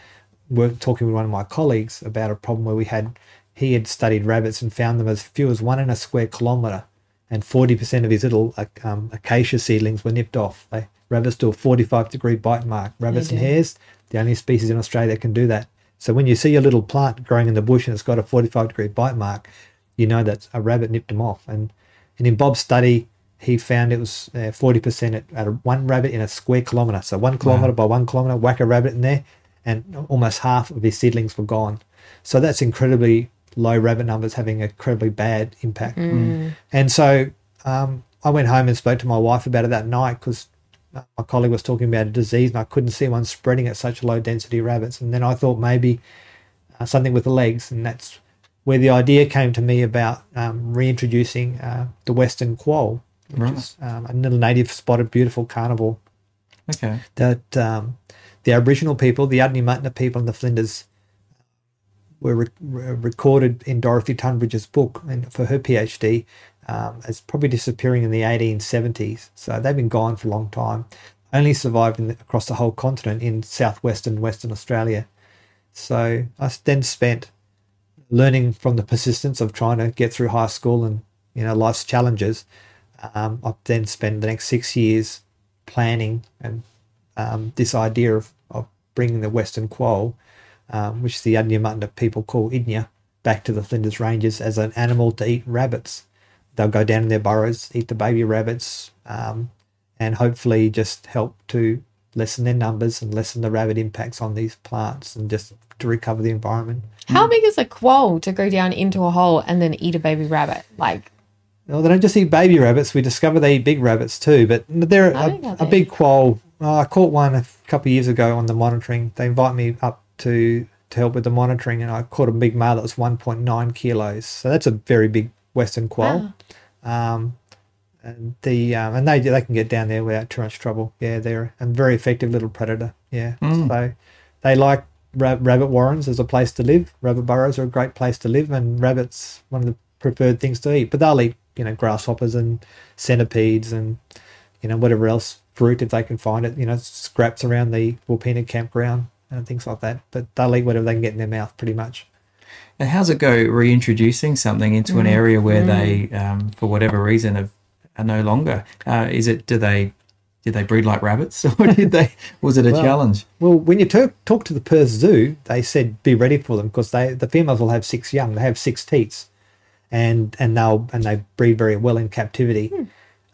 work, talking with one of my colleagues about a problem where we had, he had studied rabbits and found them as few as one in a square kilometre, and 40% of his little um, acacia seedlings were nipped off. They, rabbits do a 45 degree bite mark. Rabbits and hares, the only species in Australia that can do that. So when you see a little plant growing in the bush and it's got a 45 degree bite mark, you know that a rabbit nipped them off. And, and in Bob's study, he found it was uh, 40% at, at a, one rabbit in a square kilometre. So one kilometre by one kilometre, whack a rabbit in there, and almost half of his seedlings were gone. So that's incredibly low rabbit numbers having a incredibly bad impact. And so um, I went home and spoke to my wife about it that night because my colleague was talking about a disease and I couldn't see one spreading at such low density rabbits. And then I thought maybe uh, something with the legs, and that's where the idea came to me about um, reintroducing uh, the western quoll, which Right. is um, a little native spotted beautiful carnivore Okay. that um, the Aboriginal people, the Adnyamathanha people, and the Flinders were re- re- recorded in Dorothy Tunbridge's book and for her PhD um, as probably disappearing in the 1870s. So they've been gone for a long time. only survive in the, across the whole continent in southwestern Western Australia. So I then spent learning from the persistence of trying to get through high school and you know life's challenges. Um, I then spent the next six years planning and um, this idea of, of bringing the western quoll, um, which the Adnyamathanha people call Idnya, back to the Flinders Ranges as an animal to eat rabbits. They'll go down in their burrows, eat the baby rabbits, um, and hopefully just help to lessen their numbers and lessen the rabbit impacts on these plants and just to recover the environment. How big is a quoll to go down into a hole and then eat a baby rabbit? Like, No, they don't just eat baby rabbits. We discover they eat big rabbits too, but they're a, a they- big quoll. Oh, I caught one a couple of years ago on the monitoring. They invite me up to to help with the monitoring, and I caught a big male that was 1.9 kilos. So that's a very big western quoll. Um, and the um, and they they can get down there without too much trouble. Yeah, they're a very effective little predator. Yeah, so they like ra- rabbit warrens as a place to live. Rabbit burrows are a great place to live, and rabbits one of the preferred things to eat. But they'll eat you know grasshoppers and centipedes and you know whatever else fruit if they can find it. You know scraps around the Wilpena campground and things like that. But they'll eat whatever they can get in their mouth, pretty much. And how's it go reintroducing something into an area where they, um, for whatever reason, have, are no longer? Uh, is it do they did they breed like rabbits, [LAUGHS] or did they was it a Well, challenge? Well, when you talk, talk to the Perth Zoo, they said be ready for them because they the females will have six young. They have six teats, and and they'll and they breed very well in captivity.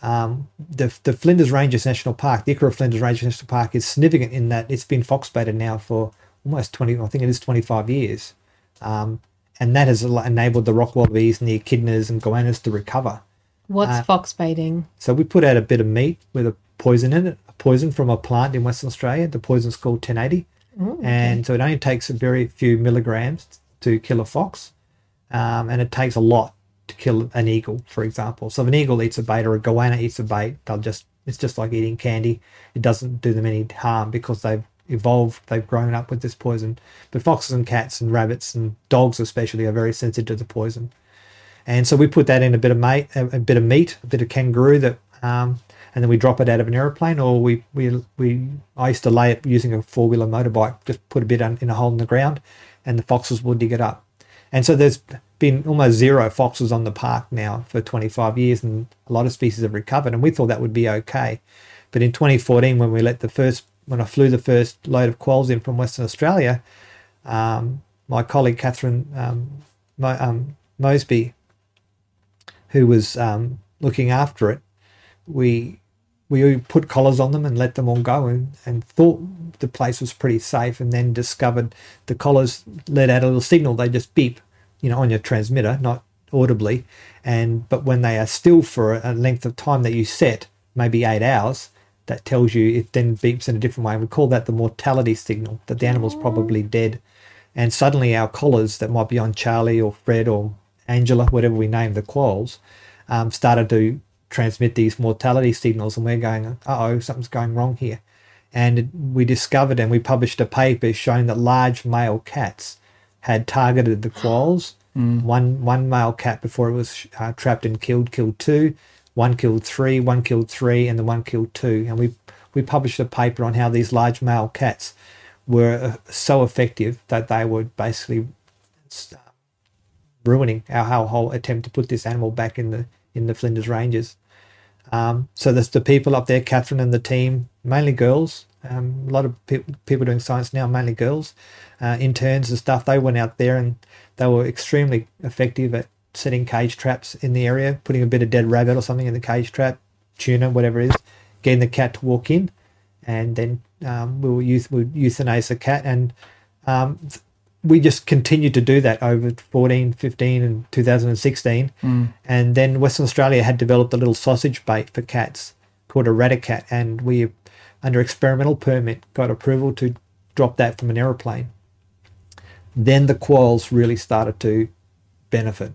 Um, the the Flinders Ranges National Park, the Ikara Flinders Ranges National Park, is significant in that it's been fox baited now for almost twenty. I think it is twenty five years, um, and that has enabled the rock wallabies and the echidnas and goannas to recover. what's fox baiting? So we put out a bit of meat with a poison in it, a poison from a plant in Western Australia. The poison's called 1080. And so it only takes a very few milligrams to kill a fox. Um, and it takes a lot to kill an eagle, for example. So if an eagle eats a bait or a goanna eats a bait, they'll just, it's just like eating candy. It doesn't do them any harm because they've evolved, they've grown up with this poison. But foxes and cats and rabbits and dogs especially are very sensitive to the poison and so we put that in a bit of mate, a, bit of meat, a bit of kangaroo that, um, and then we drop it out of an aeroplane, or we we we. I used to lay it using a four wheeler motorbike, just put a bit in a hole in the ground, and the foxes will dig it up. And so there's been almost zero foxes on the park now for 25 years, and a lot of species have recovered, and we thought that would be okay. But in 2014, when we let the first, when I flew the first load of quolls in from Western Australia, um, my colleague Catherine um, um, Moseby who was um, looking after it, we we put collars on them and let them all go and, and thought the place was pretty safe and then discovered the collars let out a little signal. They just beep you know on your transmitter not audibly. And but when they are still for a length of time that you set maybe eight hours that tells you it then beeps in a different way. And we call that the mortality signal that the animal's probably dead. And suddenly our collars that might be on Charlie or Fred or Angela, whatever we name the quolls, um, started to transmit these mortality signals, and we're going, uh oh, something's going wrong here. And we discovered and we published a paper showing that large male cats had targeted the quolls. [GASPS] One one male cat before it was uh, trapped and killed killed two, one killed three, one killed three, and the one killed two. And we we published a paper on how these large male cats were uh, so effective that they were basically uh, ruining our, whole attempt to put this animal back in the in the Flinders Ranges. Um, so there's the people up there, Catherine and the team, mainly girls. Um, a lot of pe- people doing science now, mainly girls, uh, interns and stuff. They went out there and they were extremely effective at setting cage traps in the area, putting a bit of dead rabbit or something in the cage trap, tuna, whatever it is, getting the cat to walk in, and then um, we will euth- we'll euthanize the cat. And um, we just continued to do that over 14, 15, and 2016. And then Western Australia had developed a little sausage bait for cats called Eradicat, and we, under experimental permit, got approval to drop that from an aeroplane. Then the quolls really started to benefit.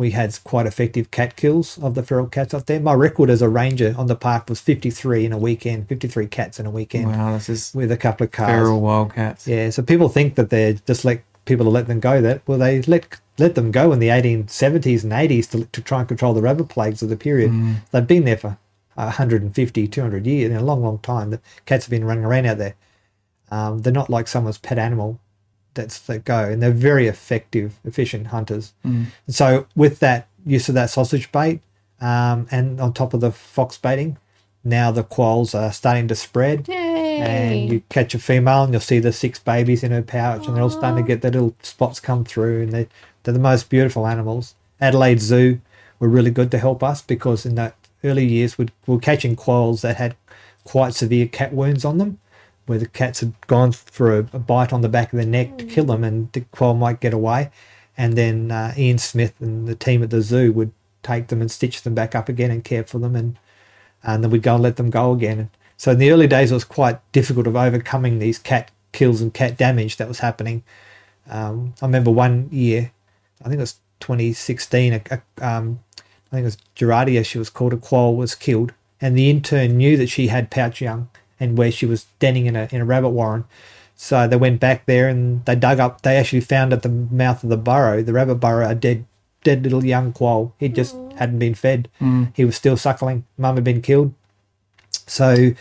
We had quite effective cat kills of the feral cats up there. My record as a ranger on the park was 53 in a weekend, 53 cats in a weekend Wow, this is with a couple of cars. feral wildcats. Yeah, so people think that they're just let people to let them go. That well, they let let them go in the 1870s and 80s to, to try and control the rabbit plagues of the period. They've been there for 150, 200 years, in a long, long time. The cats have been running around out there. Um, they're not like someone's pet animal that's that go, and they're very effective, efficient hunters. Mm. So with that use of that sausage bait, um, and on top of the fox baiting, now the quolls are starting to spread. Yay! And you catch a female, and you'll see the six babies in her pouch, and they're all starting to get the little spots come through, and they they're the most beautiful animals. Adelaide Zoo were really good to help us because in that early years we were catching quolls that had quite severe cat wounds on them, where the cats had gone for a, a bite on the back of the neck to kill them, and the quoll might get away. And then uh, Ian Smith and the team at the zoo would take them and stitch them back up again and care for them, and and then we'd go and let them go again. So in the early days, it was quite difficult of overcoming these cat kills and cat damage that was happening. Um, I remember one year, I think it was 2016, a, a, um, I think it was Gerardia, she was called, a quoll was killed, and the intern knew that she had pouch young and where she was denning in a, in a rabbit warren. So they went back there and they dug up, they actually found at the mouth of the burrow, the rabbit burrow, a dead dead little young quoll. He just hadn't been fed. He was still suckling. Mum had been killed. So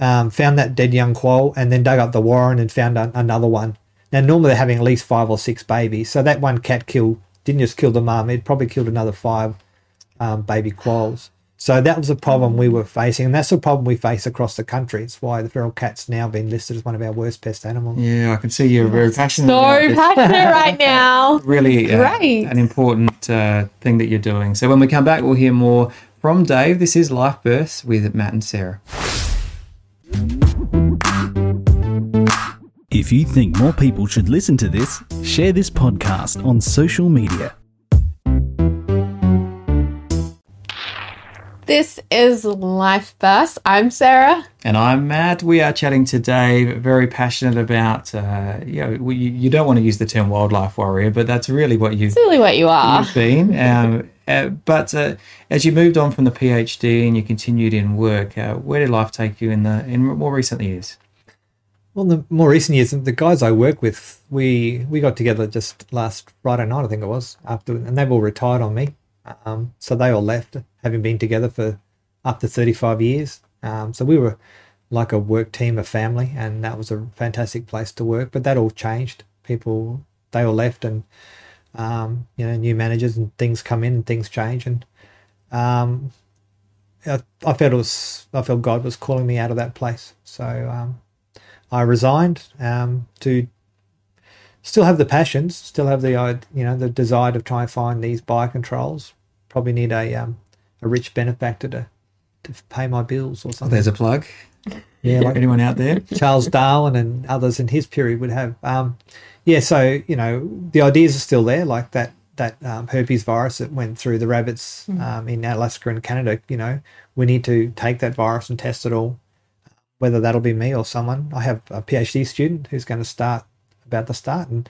um, found that dead young quoll and then dug up the warren and found a, another one. Now normally they're having at least five or six babies. So that one cat killed didn't just kill the mum; it probably killed another five um, baby quolls. So that was a problem we were facing, and that's a problem we face across the country. It's why the feral cat's now been listed as one of our worst pest animals. Yeah, I can see you're very passionate. so about passionate [LAUGHS] right now. Really uh, Great. an important uh, thing that you're doing. So when we come back, we'll hear more from Dave. This is Life Bursts with Matt and Sarah. If you think more people should listen to this, share this podcast on social media. This is Life Burst. I'm Sarah. And I'm Matt. We are chatting today, very passionate about, uh, you know, we, you don't want to use the term wildlife warrior, but that's really what you It's really what you are. you've been. [LAUGHS] Um, uh, but uh, as you moved on from the PhD and you continued in work, uh, where did life take you in the in more recent years? Well, in the more recent years, the guys I work with, we we got together just last Friday night, I think it was, after, and they've all retired on me. Um, so they all left, having been together for up to 35 years. Um, so we were like a work team, a family, and that was a fantastic place to work. But that all changed. People, they all left, and um, you know, new managers and things come in and things change. And um, I, I felt it was, I felt God was calling me out of that place. So um, I resigned um, to still have the passions, still have the uh, you know the desire to try and find these biocontrols. Probably need a um, a rich benefactor to to pay my bills or something. There's a plug. [LAUGHS] yeah, like Anyone out there? Charles Darwin and others in his period would have. Um, yeah, so you know the ideas are still there, like that that um, herpes virus that went through the rabbits um, in Alaska and Canada. You know, we need to take that virus and test it all. Whether that'll be me or someone, I have a PhD student who's going to start about to start, and,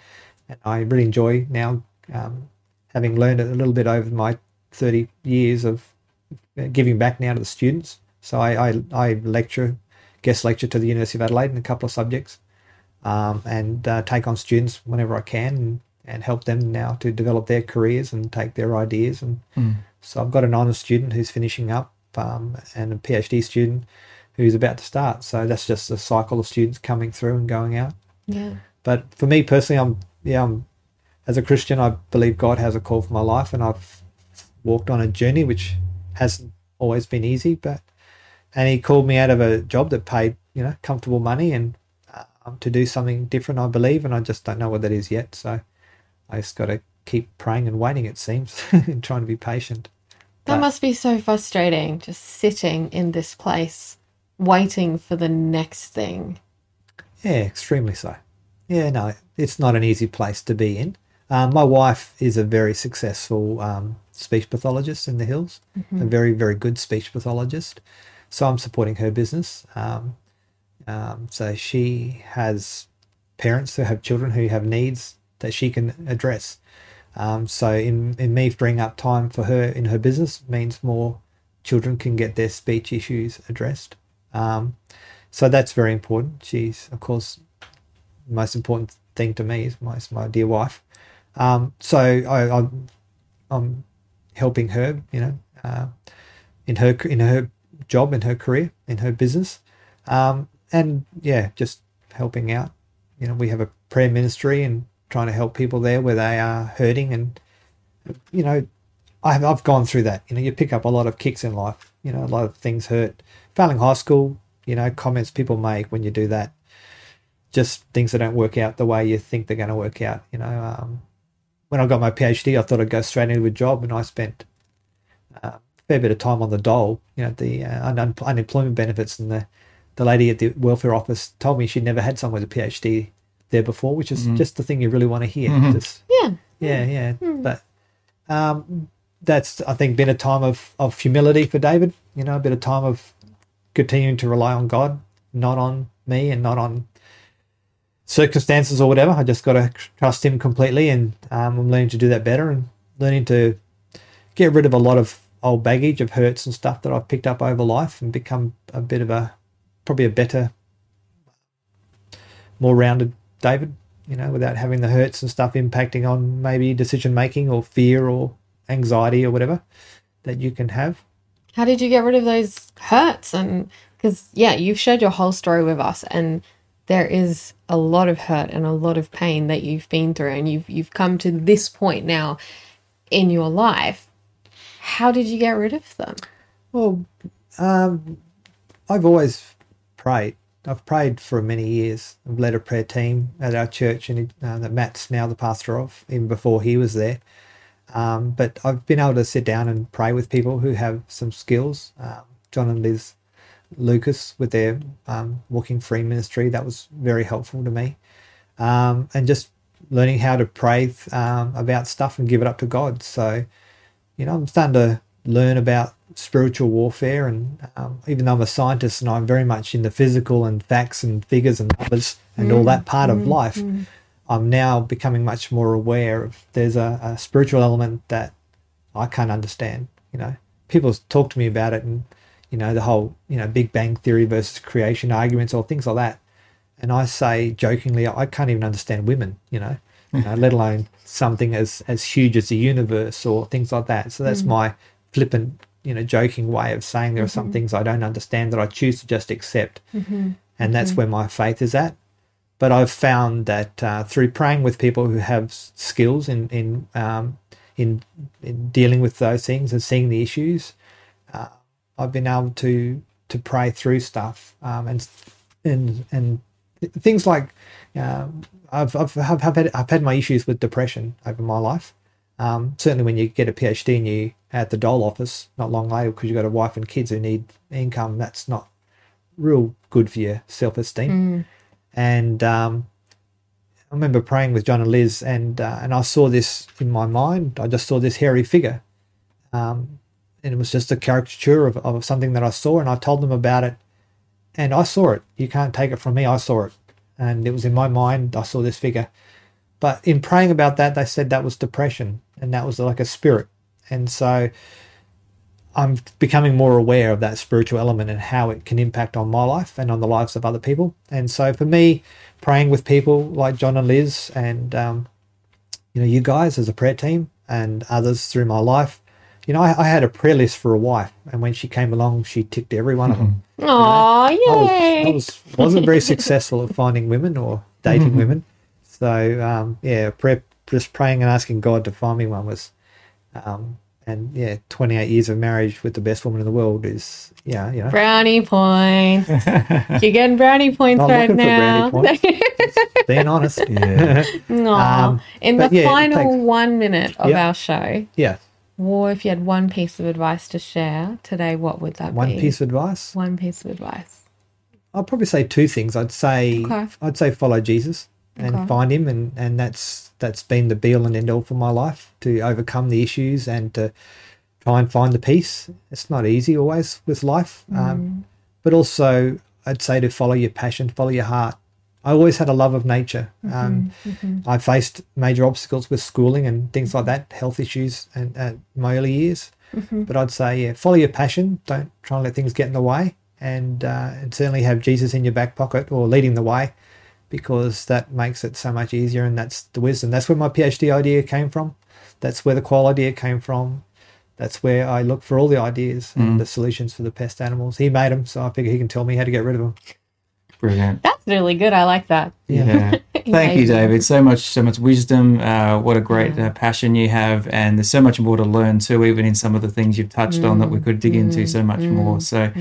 and I really enjoy now um, having learned it a little bit over my thirty years of giving back now to the students. So I, I, I lecture, guest lecture to the University of Adelaide in a couple of subjects, um, and uh, take on students whenever I can and, and help them now to develop their careers and take their ideas. And so I've got an honours student who's finishing up um, and a PhD student who's about to start. So that's just a cycle of students coming through and going out. Yeah. But for me personally, I'm yeah, I'm as a Christian, I believe God has a call for my life, and I've walked on a journey which hasn't always been easy. But and He called me out of a job that paid you know comfortable money and um, to do something different. I believe, and I just don't know what that is yet. So I just got to keep praying and waiting. It seems, [LAUGHS] and trying to be patient. That But- must be so frustrating, just sitting in this place, waiting for the next thing. Yeah, extremely so. Yeah, no, it's not an easy place to be in. Um, my wife is a very successful um, speech pathologist in the hills, a very, very good speech pathologist. So I'm supporting her business. Um, um, so she has parents who have children who have needs that she can address. Um, so in, in me freeing up time for her in her business means more children can get their speech issues addressed. Um, so that's very important. She's, of course, the most important thing to me is my, my dear wife. Um, so I, I'm, I'm helping her, you know, uh, in her in her job in her career, in her business. Um, and yeah, just helping out. You know, we have a prayer ministry and trying to help people there where they are hurting. And, you know, I've, I've gone through that. You know, you pick up a lot of kicks in life. You know, a lot of things hurt. Failing high school, you know, comments people make when you do that. Just things that don't work out the way you think they're going to work out. You know, um, when I got my PhD, I thought I'd go straight into a job, and I spent uh, a fair bit of time on the dole, you know, the uh, un- unemployment benefits, and the the lady at the welfare office told me she'd never had someone with a PhD there before, which is just the thing you really want to hear. Just, Yeah. yeah, yeah. But um, that's I think been a time of of humility for David. You know, a bit of time of continuing to rely on God, not on me, and not on circumstances or whatever. I just got to trust Him completely, and um, I'm learning to do that better and learning to get rid of a lot of old baggage of hurts and stuff that I've picked up over life and become a bit of a probably a better, more rounded David. You know, without having the hurts and stuff impacting on maybe decision making or fear or anxiety or whatever that you can have. How did you get rid of those hurts? And because, yeah, you've shared your whole story with us, and there is a lot of hurt and a lot of pain that you've been through, and you've you've come to this point now in your life. How did you get rid of them? Well, um, I've always prayed. I've prayed for many years. I've led a prayer team at our church, and uh, that Matt's now the pastor of, even before he was there. Um, but I've been able to sit down and pray with people who have some skills. Um, John and Liz Lucas with their um, Walking Free ministry, that was very helpful to me. Um, and just learning how to pray um, about stuff and give it up to God. So, you know, I'm starting to learn about spiritual warfare. And um, even though I'm a scientist and I'm very much in the physical and facts and figures and numbers and all that part of life, I'm now becoming much more aware of there's a, a spiritual element that I can't understand. You know, people talk to me about it and, you know, the whole, you know, Big Bang Theory versus creation arguments or things like that. And I say jokingly, I can't even understand women, you know, [LAUGHS] you know let alone something as, as huge as the universe or things like that. So that's my flippant, you know, joking way of saying there are some things I don't understand that I choose to just accept. And that's where my faith is at but I've found that uh, through praying with people who have skills in in, um, in in dealing with those things and seeing the issues, uh, I've been able to to pray through stuff um, and and and things like um, I've, I've I've had I've had my issues with depression over my life. Um, certainly, when you get a PhD and you at the dole office not long later because you've got a wife and kids who need income, that's not real good for your self esteem and um, I remember praying with John and Liz, and uh, and I saw this in my mind. I just saw this hairy figure, um, and it was just a caricature of, of something that I saw, and I told them about it, and I saw it. You can't take it from me. I saw it, and it was in my mind. I saw this figure, but in praying about that, they said that was depression, and that was like a spirit, and so. I'm becoming more aware of that spiritual element and how it can impact on my life and on the lives of other people. And so for me, praying with people like John and Liz and um, you know you guys as a prayer team and others through my life, you know I, I had a prayer list for a wife, and when she came along, she ticked every one of them. Aw, I was, yay! I was wasn't very [LAUGHS] successful at finding women or dating women. So um, yeah, prayer, just praying and asking God to find me one was, um, and yeah, 28 years of marriage with the best woman in the world is yeah, you know, brownie points. [LAUGHS] You're getting brownie points Not right looking for now. brownie being honest. [LAUGHS] Yeah. Um, In the yeah, final takes- one minute of Yeah. our show, yeah, or if you had one piece of advice to share today, what would that one be? One piece of advice. One piece of advice. I'd probably say two things. I'd say Okay. I'd say follow Jesus and Okay. find him, and and that's that's been the be all and end all for my life to overcome the issues and to try and find the peace. It's not easy always with life, um, but also I'd say to follow your passion, follow your heart. I always had a love of nature. Um, I faced major obstacles with schooling and things like that, health issues, and uh, my early years. But I'd say, yeah, follow your passion. Don't try and let things get in the way, and uh, and certainly have Jesus in your back pocket or leading the way, because that makes it so much easier. And that's the wisdom. That's where my PhD idea came from. That's where the quoll idea came from. that's where I look for all the ideas and the solutions for the pest animals. He made them, so I figure he can tell me how to get rid of them. Brilliant. That's really good. I like that. Yeah. [LAUGHS] Thank you, David. So much, so much wisdom. Uh, what a great uh, passion you have, and there's so much more to learn too. Even in some of the things you've touched on that we could dig into so much more. So,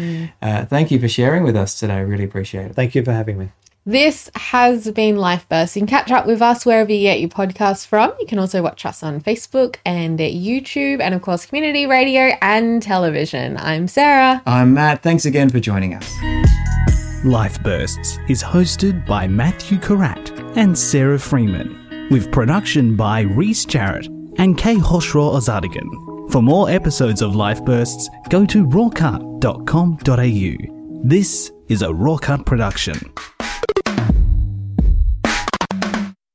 uh, thank you for sharing with us today. Really appreciate it. Thank you for having me. This has been Life Burst. You can catch up with us wherever you get your podcasts from. You can also watch us on Facebook and YouTube, and of course, community radio and television. I'm Sarah. I'm Matt. Thanks again for joining us. Life Bursts is hosted by Matthew Karat and Sarah Freeman, with production by Reese Jarrett and Kay Hoshro Ozadigan. For more episodes of Life Bursts, go to rawcut.com.au. This is a RawCut production.